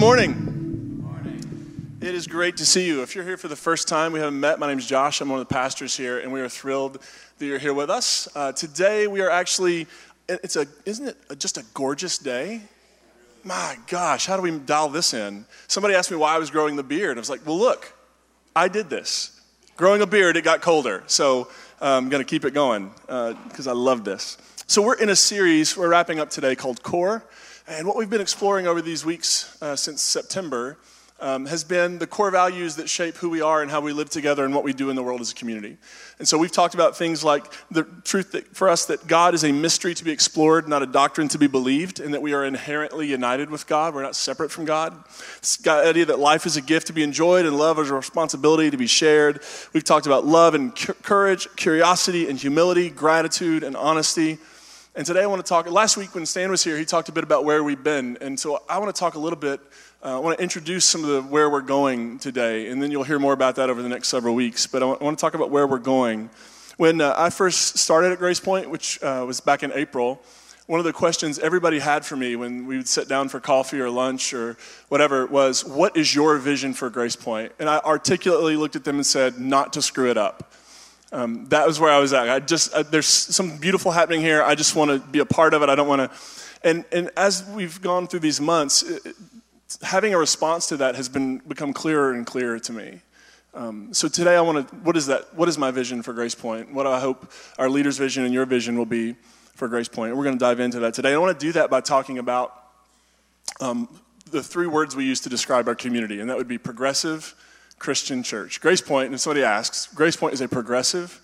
morning. It is great to see you. If you're here for the first time, we haven't met. My name is Josh. I'm one of the pastors here, and we are thrilled that you're here with us. Uh, today, we are actually, it's a, isn't it just a gorgeous day? My gosh, how do we dial this in? Somebody asked me why I was growing the beard. I was like, well, look, I did this. Growing a beard, it got colder. So I'm going to keep it going because uh, I love this. So we're in a series we're wrapping up today called Core. And what we've been exploring over these weeks uh, since September um, has been the core values that shape who we are and how we live together and what we do in the world as a community. And so we've talked about things like the truth that, for us that God is a mystery to be explored, not a doctrine to be believed, and that we are inherently united with God. We're not separate from God. The idea that life is a gift to be enjoyed and love is a responsibility to be shared. We've talked about love and courage, curiosity and humility, gratitude and honesty. And today I want to talk. Last week when Stan was here, he talked a bit about where we've been. And so I want to talk a little bit. Uh, I want to introduce some of the where we're going today, and then you'll hear more about that over the next several weeks. But I want to talk about where we're going. When uh, I first started at Grace Point, which uh, was back in April, one of the questions everybody had for me when we would sit down for coffee or lunch or whatever was, "What is your vision for Grace Point?" And I articulately looked at them and said, "Not to screw it up." Um, that was where I was at. I just uh, there's something beautiful happening here. I just want to be a part of it. I don't want to. And and as we've gone through these months, it, having a response to that has been become clearer and clearer to me. Um, so today I want to. What is that? What is my vision for Grace Point? What I hope our leaders' vision and your vision will be for Grace Point? We're going to dive into that today. I want to do that by talking about um, the three words we use to describe our community, and that would be progressive Christian church. Grace Point, and somebody asks, Grace Point is a progressive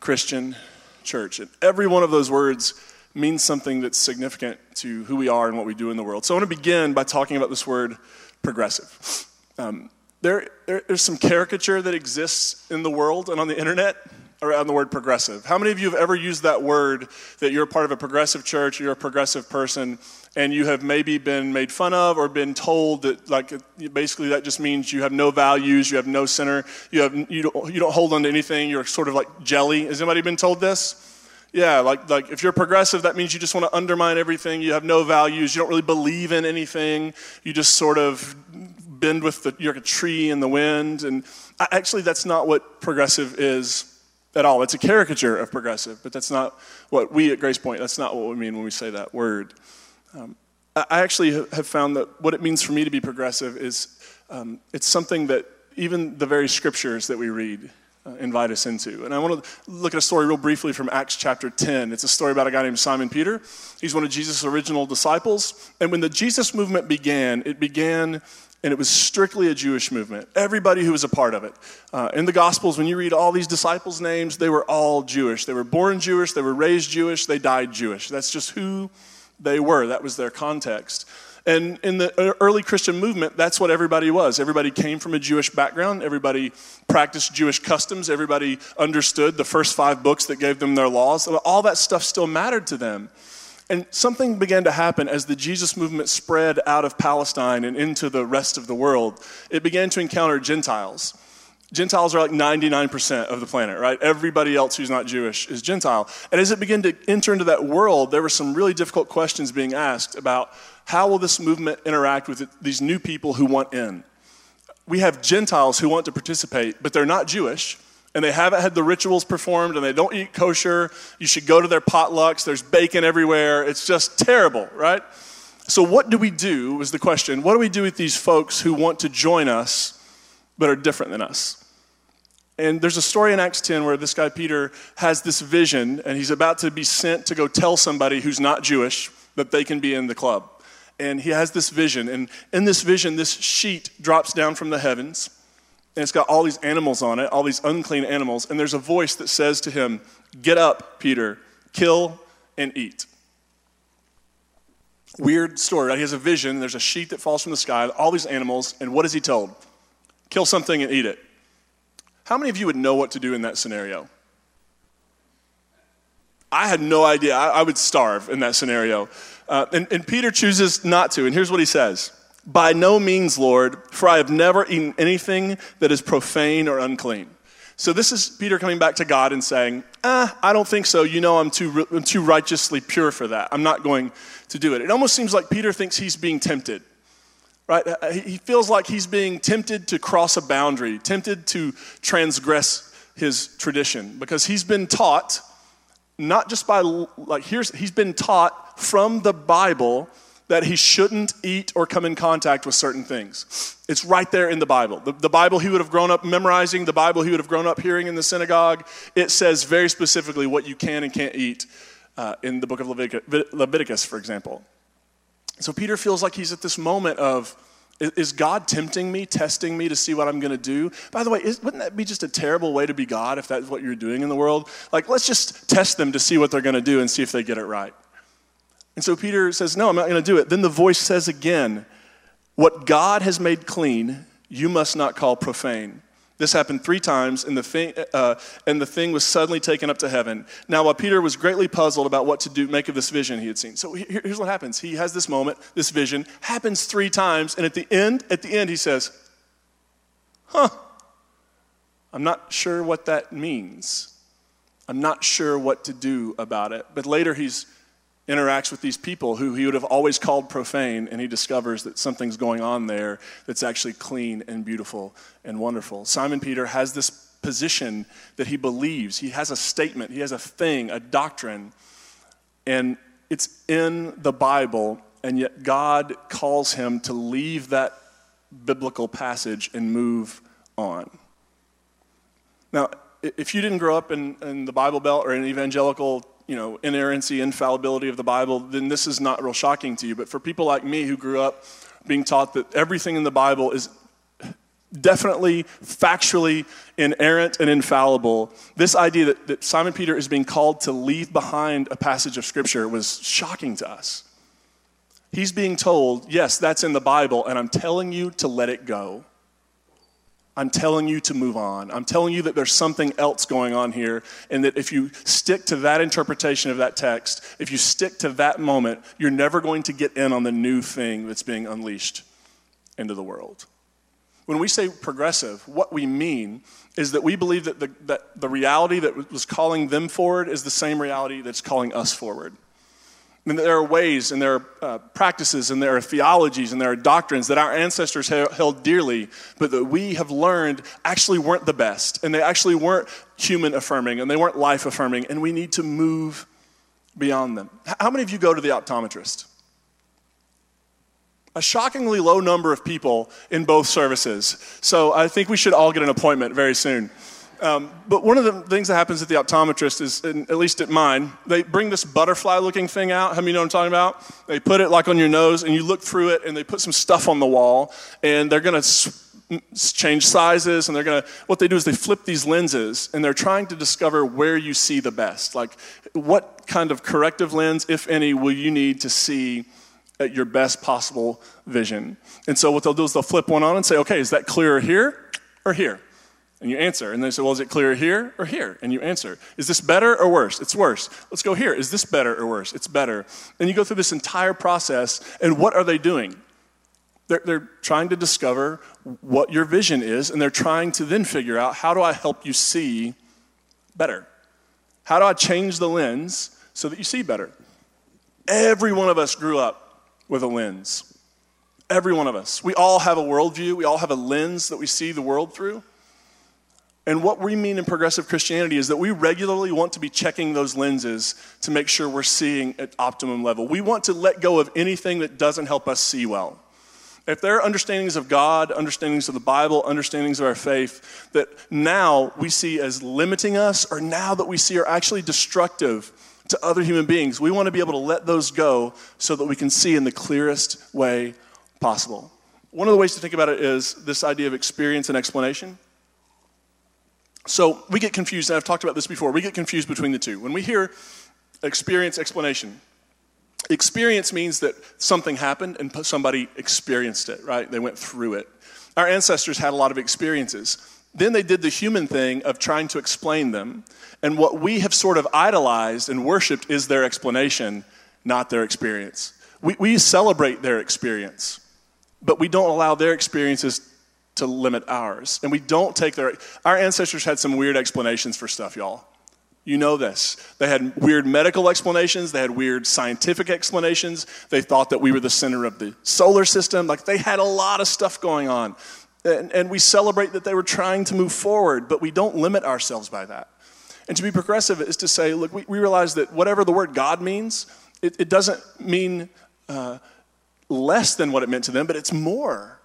Christian church. And every one of those words means something that's significant to who we are and what we do in the world. So I want to begin by talking about this word progressive. Um, there, there, there's some caricature that exists in the world and on the internet around the word progressive. How many of you have ever used that word that you're part of a progressive church, you're a progressive person, and you have maybe been made fun of or been told that like basically that just means you have no values you have no center you have you don't, you don't hold on to anything you're sort of like jelly? Has anybody been told this? Yeah like like if you're progressive that means you just want to undermine everything you have no values you don't really believe in anything you just sort of bend with the you're like a tree in the wind and actually that's not what progressive is at all it's a caricature of progressive but that's not what we at grace point that's not what we mean when we say that word um, I actually have found that what it means for me to be progressive is um, it's something that even the very scriptures that we read uh, invite us into. And I want to look at a story real briefly from Acts chapter 10. It's a story about a guy named Simon Peter. He's one of Jesus' original disciples. And when the Jesus movement began, it began and it was strictly a Jewish movement. Everybody who was a part of it. Uh, in the Gospels, when you read all these disciples' names, they were all Jewish. They were born Jewish, they were raised Jewish, they died Jewish. That's just who they were. That was their context. And in the early Christian movement, that's what everybody was. Everybody came from a Jewish background. Everybody practiced Jewish customs. Everybody understood the first five books that gave them their laws. All that stuff still mattered to them. And something began to happen as the Jesus movement spread out of Palestine and into the rest of the world. It began to encounter Gentiles. Gentiles are like 99% of the planet, right? Everybody else who's not Jewish is Gentile. And as it began to enter into that world, there were some really difficult questions being asked about how will this movement interact with these new people who want in? We have Gentiles who want to participate, but they're not Jewish, and they haven't had the rituals performed, and they don't eat kosher. You should go to their potlucks. There's bacon everywhere. It's just terrible, right? So, what do we do? Was the question. What do we do with these folks who want to join us? but are different than us. And there's a story in Acts 10 where this guy Peter has this vision, and he's about to be sent to go tell somebody who's not Jewish that they can be in the club. And he has this vision, and in this vision, this sheet drops down from the heavens, and it's got all these animals on it, all these unclean animals, and there's a voice that says to him, Get up, Peter, kill and eat. Weird story, right? He has a vision, there's a sheet that falls from the sky, all these animals, and what is he told? Kill something and eat it. How many of you would know what to do in that scenario? I had no idea. I, I would starve in that scenario. Uh, and, and Peter chooses not to. And here's what he says By no means, Lord, for I have never eaten anything that is profane or unclean. So this is Peter coming back to God and saying, ah, I don't think so. You know I'm too, I'm too righteously pure for that. I'm not going to do it. It almost seems like Peter thinks he's being tempted. right? Uh, he feels like he's being tempted to cross a boundary, tempted to transgress his tradition because he's been taught not just by like here's he's been taught from the Bible that he shouldn't eat or come in contact with certain things. It's right there in the Bible. The, the, Bible he would have grown up memorizing, the Bible he would have grown up hearing in the synagogue, it says very specifically what you can and can't eat uh, in the book of Leviticus, Leviticus, for example. So Peter feels like he's at this moment of, is God tempting me, testing me to see what I'm going to do? By the way, is, wouldn't that be just a terrible way to be God if that's what you're doing in the world? Like, let's just test them to see what they're going to do and see if they get it right. And so Peter says, No, I'm not going to do it. Then the voice says again, What God has made clean, you must not call profane. This happened three times, and the, thing, uh, and the thing was suddenly taken up to heaven. Now, while Peter was greatly puzzled about what to do, make of this vision he had seen. So here's what happens. He has this moment, this vision, happens three times, and at the end, at the end, he says, Huh, I'm not sure what that means. I'm not sure what to do about it. But later he's interacts with these people who he would have always called profane, and he discovers that something's going on there that's actually clean and beautiful and wonderful. Simon Peter has this position that he believes. He has a statement, he has a thing, a doctrine, and it's in the Bible, and yet God calls him to leave that biblical passage and move on. Now, if you didn't grow up in, in the Bible Belt or an evangelical you know, inerrancy, infallibility of the Bible, then this is not real shocking to you. But for people like me who grew up being taught that everything in the Bible is definitely factually inerrant and infallible, this idea that, that Simon Peter is being called to leave behind a passage of Scripture was shocking to us. He's being told, yes, that's in the Bible, and I'm telling you to let it go. I'm telling you to move on. I'm telling you that there's something else going on here, and that if you stick to that interpretation of that text, if you stick to that moment, you're never going to get in on the new thing that's being unleashed into the world. When we say progressive, what we mean is that we believe that the, that the reality that was calling them forward is the same reality that's calling us forward. And there are ways and there are uh, practices and there are theologies and there are doctrines that our ancestors held dearly, but that we have learned actually weren't the best. And they actually weren't human affirming and they weren't life affirming. And we need to move beyond them. How many of you go to the optometrist? A shockingly low number of people in both services. So I think we should all get an appointment very soon. Um, but one of the things that happens at the optometrist is, at least at mine, they bring this butterfly looking thing out. How many know what I'm talking about? They put it like on your nose and you look through it and they put some stuff on the wall and they're going to change sizes and they're going to, what they do is they flip these lenses and they're trying to discover where you see the best. Like what kind of corrective lens, if any, will you need to see at your best possible vision? And so what they'll do is they'll flip one on and say, okay, is that clearer here or here? And you answer. And they say, well, is it clear here or here? And you answer. Is this better or worse? It's worse. Let's go here. Is this better or worse? It's better. And you go through this entire process, and what are they doing? They're, they're trying to discover what your vision is, and they're trying to then figure out how do I help you see better? How do I change the lens so that you see better? Every one of us grew up with a lens. Every one of us. We all have a worldview, we all have a lens that we see the world through. And what we mean in progressive Christianity is that we regularly want to be checking those lenses to make sure we're seeing at optimum level. We want to let go of anything that doesn't help us see well. If there are understandings of God, understandings of the Bible, understandings of our faith that now we see as limiting us, or now that we see are actually destructive to other human beings, we want to be able to let those go so that we can see in the clearest way possible. One of the ways to think about it is this idea of experience and explanation. So we get confused, and I've talked about this before. We get confused between the two. When we hear experience explanation, experience means that something happened and somebody experienced it, right? They went through it. Our ancestors had a lot of experiences. Then they did the human thing of trying to explain them. And what we have sort of idolized and worshiped is their explanation, not their experience. We, we celebrate their experience, but we don't allow their experiences to limit ours. And we don't take their, our ancestors had some weird explanations for stuff, y'all. You know this. They had weird medical explanations, they had weird scientific explanations. They thought that we were the center of the solar system. Like they had a lot of stuff going on. And, and we celebrate that they were trying to move forward, but we don't limit ourselves by that. And to be progressive is to say, look, we, we realize that whatever the word God means, it, it doesn't mean uh, less than what it meant to them, but it's more.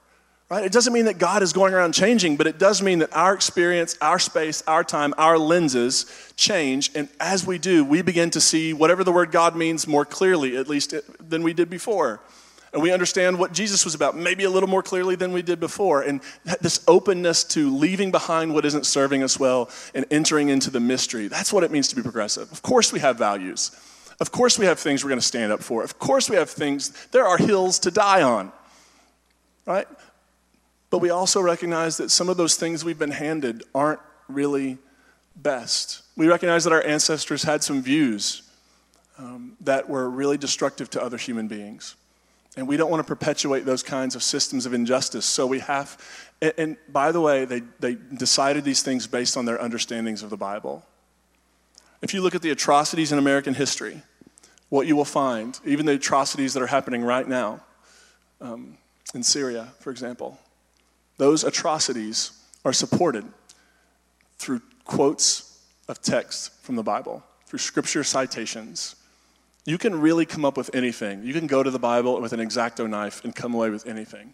Right? It doesn't mean that God is going around changing, but it does mean that our experience, our space, our time, our lenses change. And as we do, we begin to see whatever the word God means more clearly, at least than we did before. And we understand what Jesus was about, maybe a little more clearly than we did before. And this openness to leaving behind what isn't serving us well and entering into the mystery that's what it means to be progressive. Of course, we have values. Of course, we have things we're going to stand up for. Of course, we have things, there are hills to die on, right? But we also recognize that some of those things we've been handed aren't really best. We recognize that our ancestors had some views um, that were really destructive to other human beings. And we don't want to perpetuate those kinds of systems of injustice. So we have, and, and by the way, they, they decided these things based on their understandings of the Bible. If you look at the atrocities in American history, what you will find, even the atrocities that are happening right now um, in Syria, for example, those atrocities are supported through quotes of text from the Bible, through scripture citations. You can really come up with anything. You can go to the Bible with an exacto knife and come away with anything.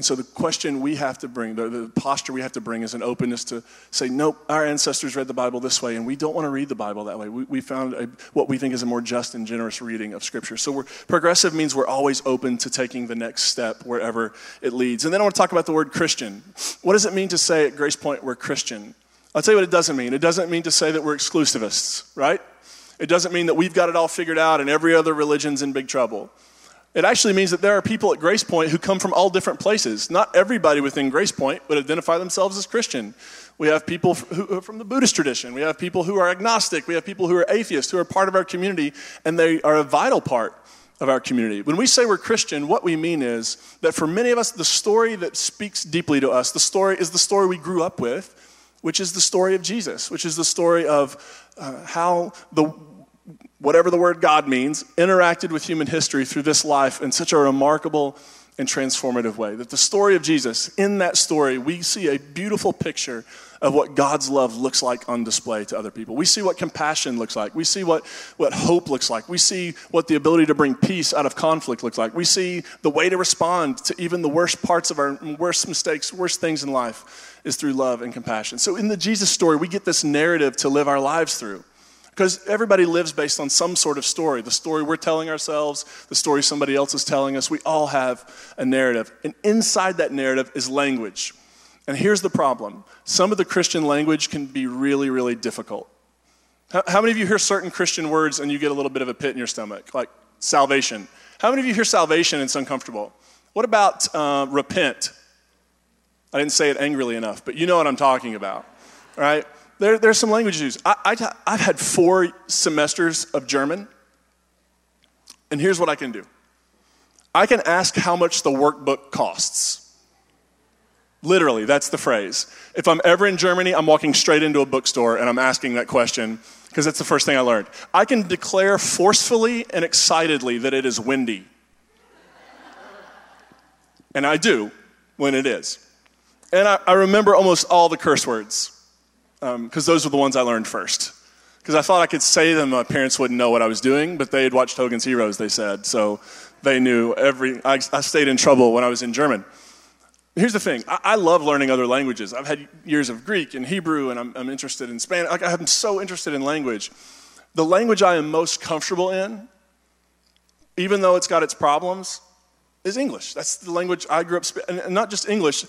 And so the question we have to bring, the, the, posture we have to bring is an openness to say, nope, our ancestors read the Bible this way, and we don't want to read the Bible that way. We, we found a, what we think is a more just and generous reading of Scripture. So we're, progressive means we're always open to taking the next step wherever it leads. And then I want to talk about the word Christian. What does it mean to say at Grace Point we're Christian? I'll tell you what it doesn't mean. It doesn't mean to say that we're exclusivists, right? It doesn't mean that we've got it all figured out and every other religion's in big trouble. It actually means that there are people at Grace Point who come from all different places. Not everybody within Grace Point would identify themselves as Christian. We have people who are from the Buddhist tradition. We have people who are agnostic. We have people who are atheists, who are part of our community, and they are a vital part of our community. When we say we're Christian, what we mean is that for many of us, the story that speaks deeply to us, the story is the story we grew up with, which is the story of Jesus, which is the story of uh, how the whatever the word God means, interacted with human history through this life in such a remarkable and transformative way. That the story of Jesus, in that story, we see a beautiful picture of what God's love looks like on display to other people. We see what compassion looks like. We see what, what hope looks like. We see what the ability to bring peace out of conflict looks like. We see the way to respond to even the worst parts of our worst mistakes, worst things in life is through love and compassion. So in the Jesus story, we get this narrative to live our lives through. Because everybody lives based on some sort of story. The story we're telling ourselves, the story somebody else is telling us. We all have a narrative. And inside that narrative is language. And here's the problem some of the Christian language can be really, really difficult. How, many of you hear certain Christian words and you get a little bit of a pit in your stomach? Like salvation. How many of you hear salvation and it's uncomfortable? What about uh, repent? I didn't say it angrily enough, but you know what I'm talking about, right? There, there's some language issues. I, I, I've had four semesters of German, and here's what I can do I can ask how much the workbook costs. Literally, that's the phrase. If I'm ever in Germany, I'm walking straight into a bookstore and I'm asking that question because that's the first thing I learned. I can declare forcefully and excitedly that it is windy. And I do when it is. And I, I remember almost all the curse words because um, those were the ones I learned first. Because I thought I could say them, my parents wouldn't know what I was doing, but they had watched Hogan's Heroes, they said. So they knew every. I, I stayed in trouble when I was in German. Here's the thing I, I, love learning other languages. I've had years of Greek and Hebrew, and I'm, I'm interested in Spanish. Like, I'm so interested in language. The language I am most comfortable in, even though it's got its problems, is English. That's the language I grew up. And not just English,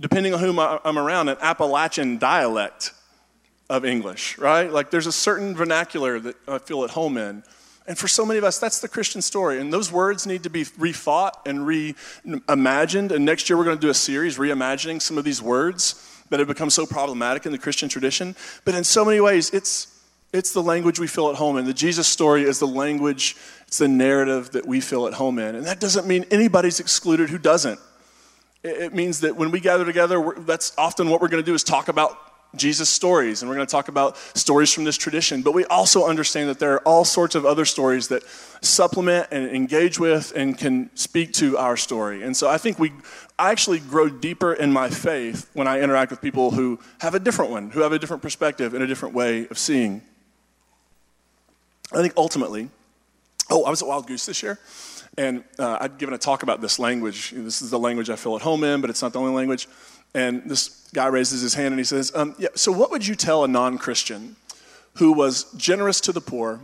depending on whom I'm around, an Appalachian dialect of English, right? Like there's a certain vernacular that I feel at home in. And for so many of us, that's the Christian story. And those words need to be rethought and reimagined. And next year, we're going to do a series reimagining some of these words that have become so problematic in the Christian tradition. But in so many ways, it's, it's the language we feel at home in. The Jesus story is the language, it's the narrative that we feel at home in. And that doesn't mean anybody's excluded who doesn't. It means that when we gather together, that's often what we're going to do is talk about Jesus stories, and we're going to talk about stories from this tradition. But we also understand that there are all sorts of other stories that supplement and engage with and can speak to our story. And so I think we, I actually grow deeper in my faith when I interact with people who have a different one, who have a different perspective and a different way of seeing. I think ultimately, oh, I was at Wild Goose this year. And uh, I'd given a talk about this language. This is the language I feel at home in, but it's not the only language. And this guy raises his hand and he says, um, yeah, So, what would you tell a non Christian who was generous to the poor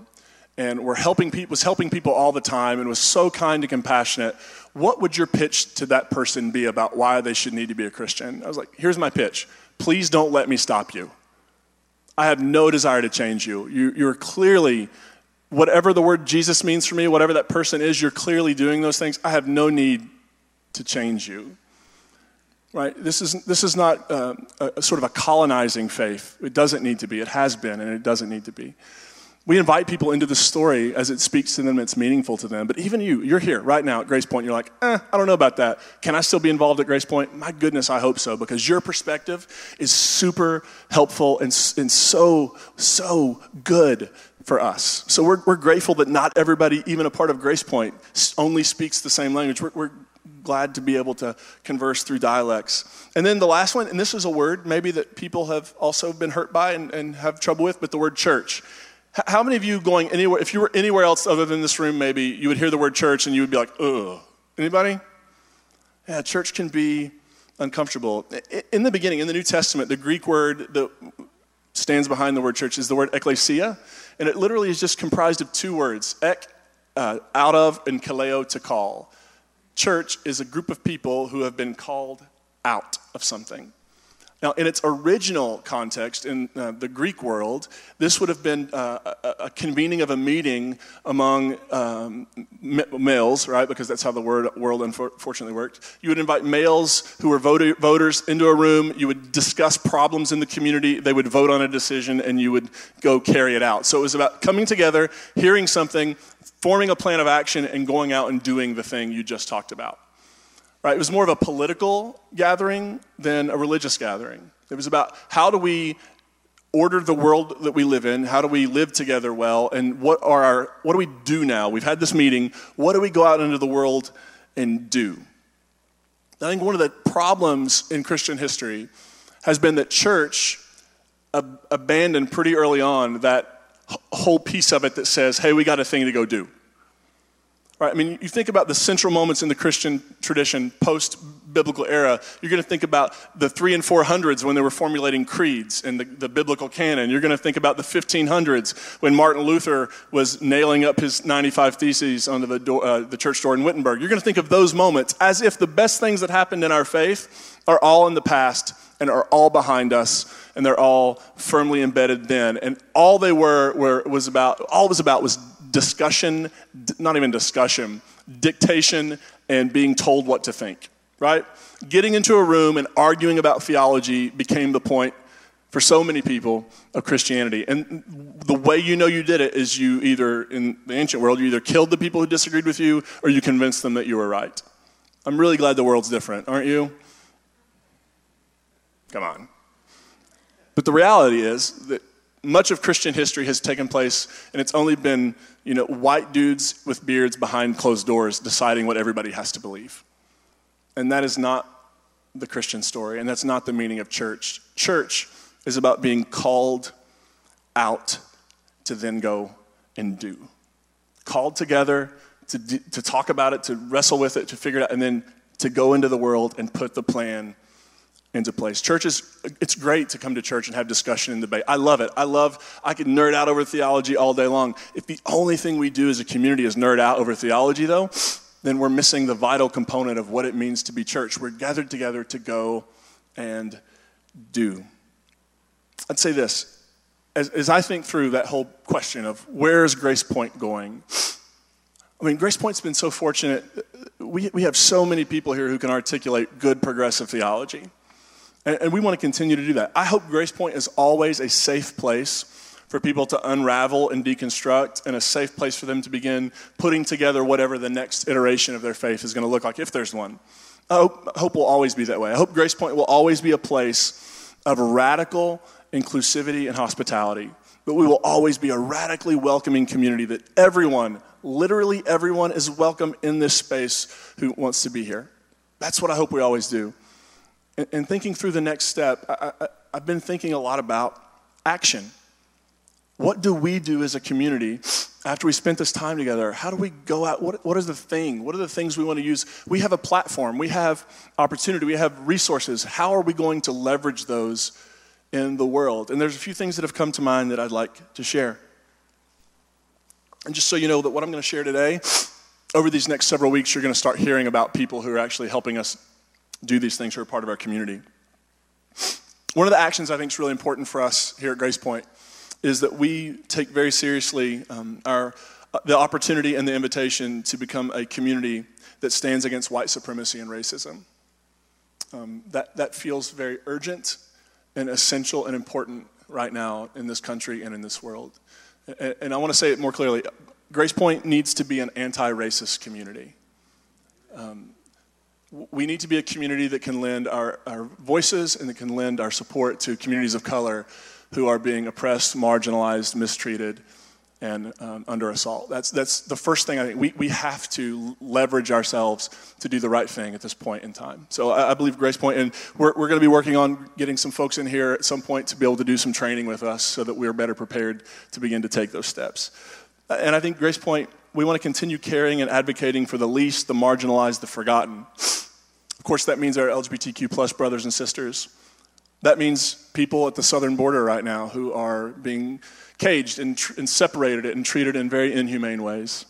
and were helping pe- was helping people all the time and was so kind and compassionate? What would your pitch to that person be about why they should need to be a Christian? I was like, Here's my pitch. Please don't let me stop you. I have no desire to change you. you you're clearly whatever the word Jesus means for me, whatever that person is, you're clearly doing those things. I have no need to change you. Right? This is, this is not uh, a, a sort of a colonizing faith. It doesn't need to be. It has been, and it doesn't need to be. We invite people into the story as it speaks to them, it's meaningful to them. But even you, you're here right now at Grace Point, you're like, eh, I don't know about that. Can I still be involved at Grace Point? My goodness, I hope so, because your perspective is super helpful and, and so, so good for us. So we're, we're grateful that not everybody, even a part of Grace Point, only speaks the same language. We're, we're glad to be able to converse through dialects. And then the last one, and this is a word maybe that people have also been hurt by and, and have trouble with, but the word church. How many of you going anywhere, if you were anywhere else other than this room, maybe you would hear the word church and you would be like, ugh. Anybody? Yeah, church can be uncomfortable. In the beginning, in the New Testament, the Greek word that stands behind the word church is the word ecclesia. And it literally is just comprised of two words ek, uh, out of, and kaleo, to call. Church is a group of people who have been called out of something. Now, in its original context, in uh, the Greek world, this would have been uh, a, a, convening of a meeting among um, males, right? Because that's how the word, world unfortunately worked. You would invite males who were voter, voters into a room. You would discuss problems in the community. They would vote on a decision, and you would go carry it out. So it was about coming together, hearing something, forming a plan of action, and going out and doing the thing you just talked about. Right? It was more of a political gathering than a religious gathering. It was about how do we order the world that we live in? How do we live together well? And what are our, what do we do now? We've had this meeting. What do we go out into the world and do? I think one of the problems in Christian history has been that church ab- abandoned pretty early on that whole piece of it that says, hey, we got a thing to go do. Right? I mean, you think about the central moments in the Christian tradition post biblical era, you're going to think about the three and four hundreds when they were formulating creeds and the, the biblical canon. You're going to think about the 1500s when Martin Luther was nailing up his 95 Theses onto the, door, uh, the church door in Wittenberg. You're going to think of those moments as if the best things that happened in our faith are all in the past and are all behind us and they're all firmly embedded then. And all they were, were was about, all it was about was discussion, not even discussion, dictation, and being told what to think, right? Getting into a room and arguing about theology became the point for so many people of Christianity. And the way you know you did it is you either, in the ancient world, you either killed the people who disagreed with you or you convinced them that you were right. I'm really glad the world's different, aren't you? Come on. But the reality is that much of Christian history has taken place, and it's only been you know, white dudes with beards behind closed doors deciding what everybody has to believe. And that is not the Christian story, and that's not the meaning of church. Church is about being called out to then go and do. Called together to, to talk about it, to wrestle with it, to figure it out, and then to go into the world and put the plan into place. Churches, it's great to come to church and have discussion and debate. I love it. I love, I could nerd out over theology all day long. If the only thing we do as a community is nerd out over theology, though, then we're missing the vital component of what it means to be church. We're gathered together to go and do. I'd say this as, as I think through that whole question of where is Grace Point going? I mean, Grace Point's been so fortunate. We, we have so many people here who can articulate good progressive theology. And, and we want to continue to do that. I hope Grace Point is always a safe place for people to unravel and deconstruct, and a safe place for them to begin putting together whatever the next iteration of their faith is going to look like, if there's one. I hope, hope will always be that way. I hope Grace Point will always be a place of radical inclusivity, and hospitality. But we will always be a radically welcoming community that everyone, literally everyone, is welcome in this space who wants to be here. That's what I hope we always do. And, thinking through the next step, I, I, I've been thinking a lot about action. What do we do as a community after we spent this time together? How do we go out? What, what is the thing? What are the things we want to use? We have a platform, we have opportunity, we have resources. How are we going to leverage those in the world? And there's a few things that have come to mind that I'd like to share. And just so you know that what I'm going to share today, over these next several weeks, you're going to start hearing about people who are actually helping us do these things who are part of our community. One of the actions I think is really important for us here at Grace Point is that we take very seriously um, our, uh, the opportunity and the invitation to become a community that stands against white supremacy and racism. Um, that, that feels very urgent and essential and important right now in this country and in this world. And, and I want to say it more clearly Grace Point needs to be an anti racist community. Um, we need to be a community that can lend our, our voices and that can lend our support to communities of color who are being oppressed, marginalized, mistreated, and um, under assault. That's, that's the first thing I think. We, we have to leverage ourselves to do the right thing at this point in time. So I, I believe Grace Point, and we're, we're going to be working on getting some folks in here at some point to be able to do some training with us so that we're better prepared to begin to take those steps. And I think Grace Point, we want to continue caring and advocating for the least, the marginalized, the forgotten. Of course, that means our LGBTQ plus brothers and sisters. That means people at the southern border right now who are being caged and, tr- and separated and treated in very inhumane ways.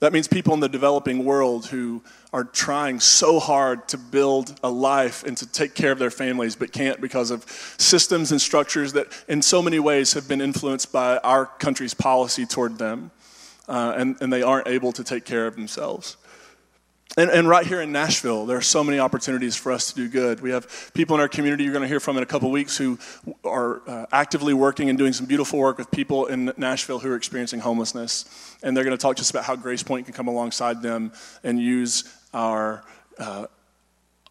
That means people in the developing world who are trying so hard to build a life and to take care of their families, but can't because of systems and structures that, in so many ways, have been influenced by our country's policy toward them, uh, and, and they aren't able to take care of themselves. And, and, right here in Nashville, there are so many opportunities for us to do good. We have people in our community you're going to hear from in a couple weeks who are uh, actively working and doing some beautiful work with people in Nashville who are experiencing homelessness. And they're going to talk to us about how Grace Point can come alongside them and use our uh,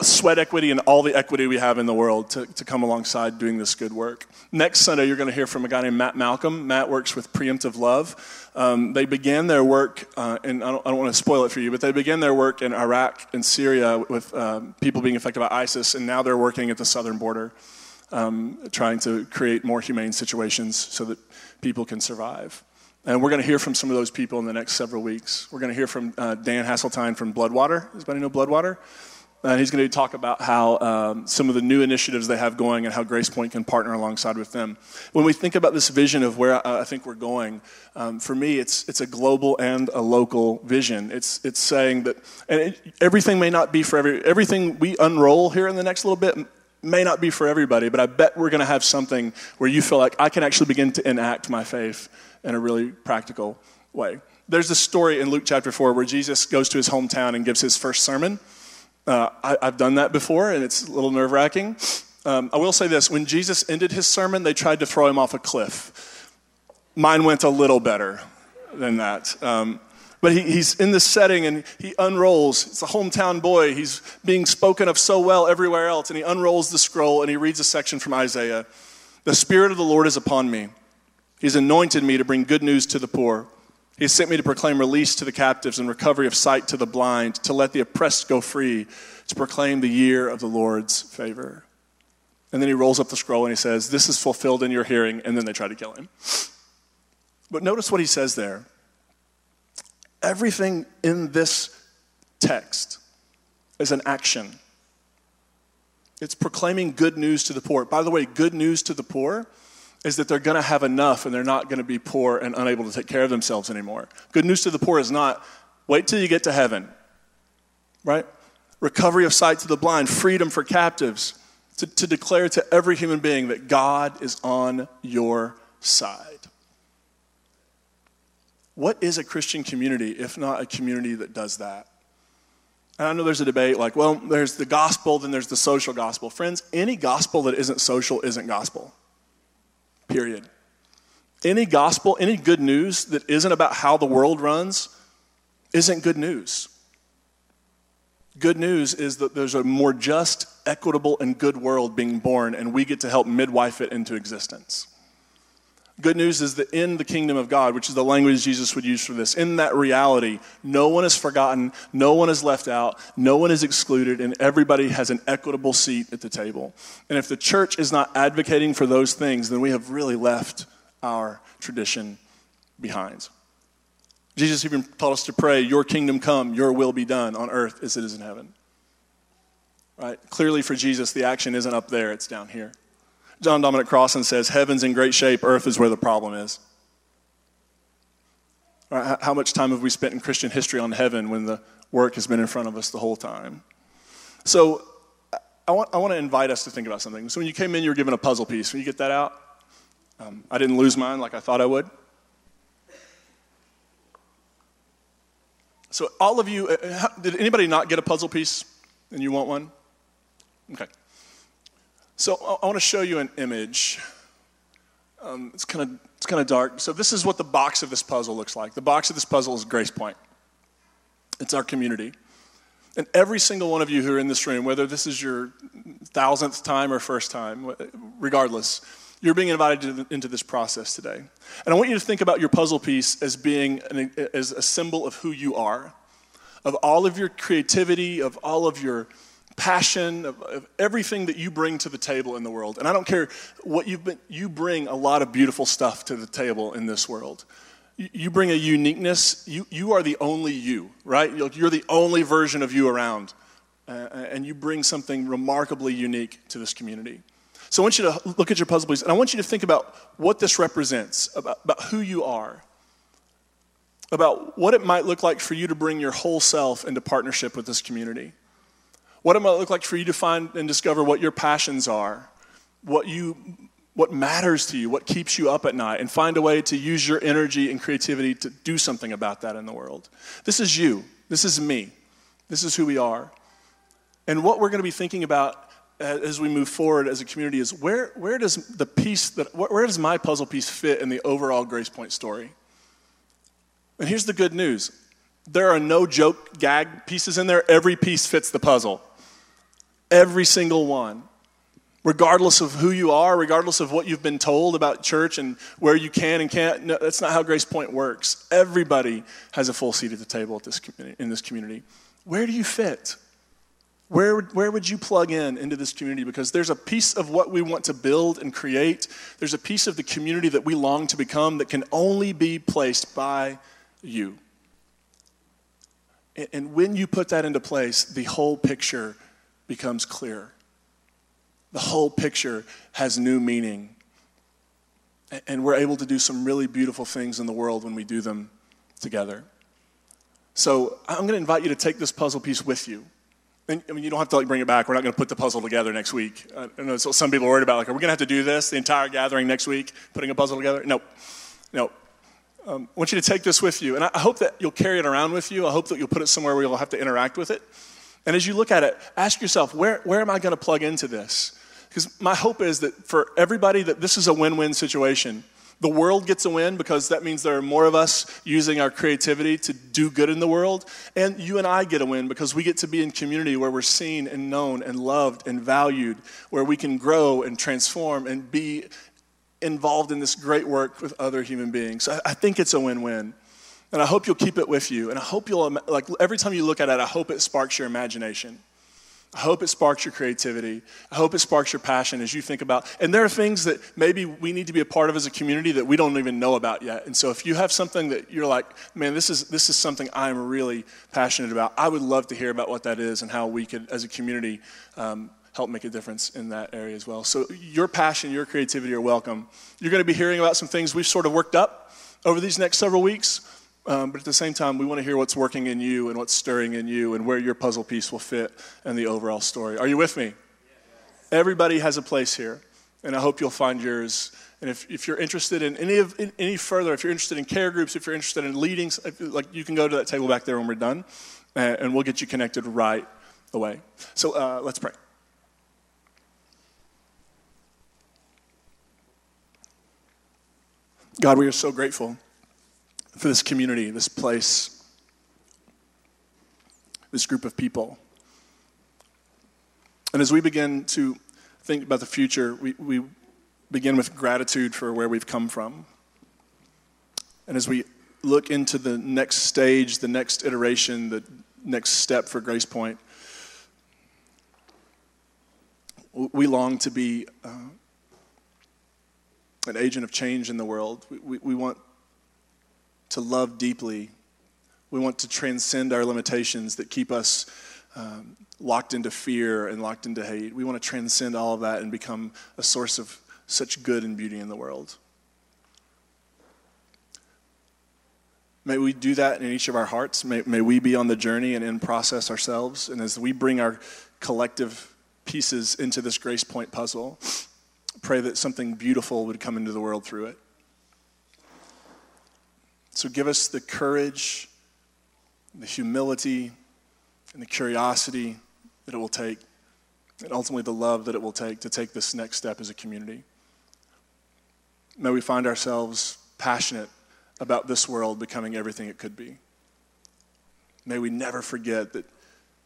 sweat equity and all the equity we have in the world to, to come alongside doing this good work. Next Sunday, you're going to hear from a guy named Matt Malcolm. Matt works with Preemptive Love. Um, they began their work, uh, and I don't, I don't, want to spoil it for you, but they began their work in Iraq and Syria with um, people being affected by ISIS, and now they're working at the southern border, um, trying to create more humane situations so that people can survive. And we're going to hear from some of those people in the next several weeks. We're going to hear from uh, Dan Haseltine from Bloodwater. Does anybody know Bloodwater? And he's going to talk about how um, some of the new initiatives they have going and how Grace Point can partner alongside with them. When we think about this vision of where I think we're going, um, for me, it's, it's a global and a local vision. It's, it's saying that, and it, everything may not be for every, everything we unroll here in the next little bit may not be for everybody, but I bet we're going to have something where you feel like I can actually begin to enact my faith in a really practical way. There's a story in Luke chapter 4 where Jesus goes to his hometown and gives his first sermon. Uh, I, have done that before, and it's a little nerve wracking. Um, I will say this when Jesus ended his sermon, they tried to throw him off a cliff. Mine went a little better than that. Um, but he, he's in this setting and he unrolls. It's a hometown boy. He's being spoken of so well everywhere else. And he unrolls the scroll and he reads a section from Isaiah The Spirit of the Lord is upon me. He's anointed me to bring good news to the poor. He sent me to proclaim release to the captives and recovery of sight to the blind, to let the oppressed go free, to proclaim the year of the Lord's favor. And then he rolls up the scroll and he says, This is fulfilled in your hearing. And then they try to kill him. But notice what he says there. Everything in this text is an action. It's proclaiming good news to the poor. By the way, good news to the poor is that they're going to have enough and they're not going to be poor and unable to take care of themselves anymore. Good news to the poor is not wait till you get to heaven, right? Recovery of sight to the blind, freedom for captives, to, to declare to every human being that God is on your side. What is a Christian community if not a community that does that? And I know there's a debate like, well, there's the gospel, then there's the social gospel. Friends, any gospel that isn't social isn't gospel period. Any gospel, any good news that isn't about how the world runs isn't good news. Good news is that there's a more just, equitable, and good world being born, and we get to help midwife it into existence. Good news is that in the kingdom of God, which is the language Jesus would use for this, in that reality, no one is forgotten, no one is left out, no one is excluded, and everybody has an equitable seat at the table. And if the church is not advocating for those things, then we have really left our tradition behind. Jesus even taught us to pray, Your kingdom come, your will be done on earth as it is in heaven. Right? Clearly, for Jesus, the action isn't up there, it's down here. John Dominic Crossan says, Heaven's in great shape, earth is where the problem is. Right, how much time have we spent in Christian history on heaven when the work has been in front of us the whole time? So, I want, I want to invite us to think about something. So, when you came in, you were given a puzzle piece. Can you get that out? Um, I didn't lose mine like I thought I would. So, all of you, uh, did anybody not get a puzzle piece and you want one? Okay. So, I want to show you an image. Um, it's kind of it's kind of dark. So, this is what the box of this puzzle looks like. The box of this puzzle is Grace Point. It's our community. And every single one of you who are in this room, whether this is your thousandth time or first time, regardless, you're being invited into this process today. And I want you to think about your puzzle piece as being an, as a symbol of who you are, of all of your creativity, of all of your passion, of, of, everything that you bring to the table in the world. And I don't care what you've been, you bring a lot of beautiful stuff to the table in this world. You, bring a uniqueness. You, you are the only you, right? You're the only version of you around. Uh, and you bring something remarkably unique to this community. So I want you to look at your puzzle, please, and I want you to think about what this represents, about, about who you are, about what it might look like for you to bring your whole self into partnership with this community. What it might look like for you to find and discover what your passions are, what you what matters to you, what keeps you up at night, and find a way to use your energy and creativity to do something about that in the world. This is you. This is me. This is who we are. And what we're going to be thinking about uh, as we move forward as a community is where, where does the piece that where does my puzzle piece fit in the overall grace point story and here's the good news there are no joke gag pieces in there every piece fits the puzzle every single one regardless of who you are regardless of what you've been told about church and where you can and can't no, that's not how grace point works everybody has a full seat at the table at this in this community where do you fit where, where would you plug in into this community? Because there's a piece of what we want to build and create. There's a piece of the community that we long to become that can only be placed by you. And, and when you put that into place, the whole picture becomes clear. The whole picture has new meaning. And we're able to do some really beautiful things in the world when we do them together. So I'm going to invite you to take this puzzle piece with you. And, I mean, you don't have to like bring it back. We're not going to put the puzzle together next week. I know so some people are worried about like, are we going to have to do this the entire gathering next week, putting a puzzle together? No, no. Um, I want you to take this with you, and I hope that you'll carry it around with you. I hope that you'll put it somewhere where you'll have to interact with it. And as you look at it, ask yourself, where, where am I going to plug into this? Because my hope is that for everybody, that this is a win-win situation the world gets a win because that means there are more of us using our creativity to do good in the world. And you and I get a win because we get to be in community where we're seen and known and loved and valued, where we can grow and transform and be involved in this great work with other human beings. So I think it's a win win. And I hope you'll keep it with you. And I hope you'll, like, every time you look at it, I hope it sparks your imagination. I hope it sparks your creativity. I hope it sparks your passion as you think about. And there are things that maybe we need to be a part of as a community that we don't even know about yet. And so if you have something that you're like, man, this is this is something I'm really passionate about. I would love to hear about what that is and how we could, as a community, um, help make a difference in that area as well. So your passion, your creativity are welcome. You're going to be hearing about some things we've sort of worked up over these next several weeks. Um, but at the same time, we want to hear what's working in you and what's stirring in you and where your puzzle piece will fit in the overall story. Are you with me? Everybody has a place here, and I hope you'll find yours. And if, if you're interested in any, of, in, any further, if you're interested in care groups, if you're interested in leading, if, like you can go to that table back there when we're done, and, and we'll get you connected right away. So uh, let's pray. God, we are so grateful for this community, this place, this group of people. And as we begin to think about the future, we, we begin with gratitude for where we've come from. And as we look into the next stage, the next iteration, the next step for Grace Point, we long to be uh, an agent of change in the world. We, we, we, want to love deeply. We want to transcend our limitations that keep us um, locked into fear and locked into hate. We want to transcend all of that and become a source of such good and beauty in the world. May we do that in each of our hearts. May, may we be on the journey and in process ourselves. And as we bring our collective pieces into this Grace Point puzzle, pray that something beautiful would come into the world through it. So give us the courage, the humility, and the curiosity that it will take, and ultimately the love that it will take to take this next step as a community. May we find ourselves passionate about this world becoming everything it could be. May we never forget that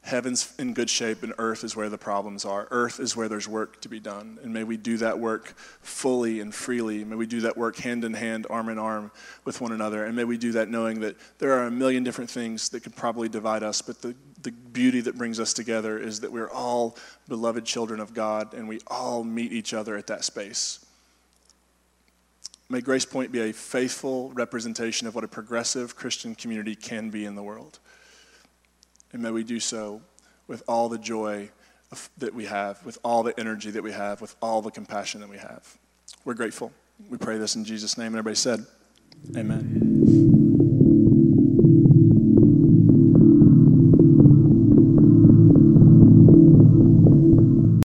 heaven's in good shape and earth is where the problems are. Earth is where there's work to be done. And may we do that work fully and freely. May we do that work hand in hand, arm in arm with one another. And may we do that knowing that there are a million different things that could probably divide us, but the, the beauty that brings us together is that we're all beloved children of God and we all meet each other at that space. May Grace Point be a faithful representation of what a progressive Christian community can be in the world. And may we do so with all the joy of, that we have, with all the energy that we have, with all the compassion that we have. We're grateful. We pray this in Jesus' name. And everybody said, Amen.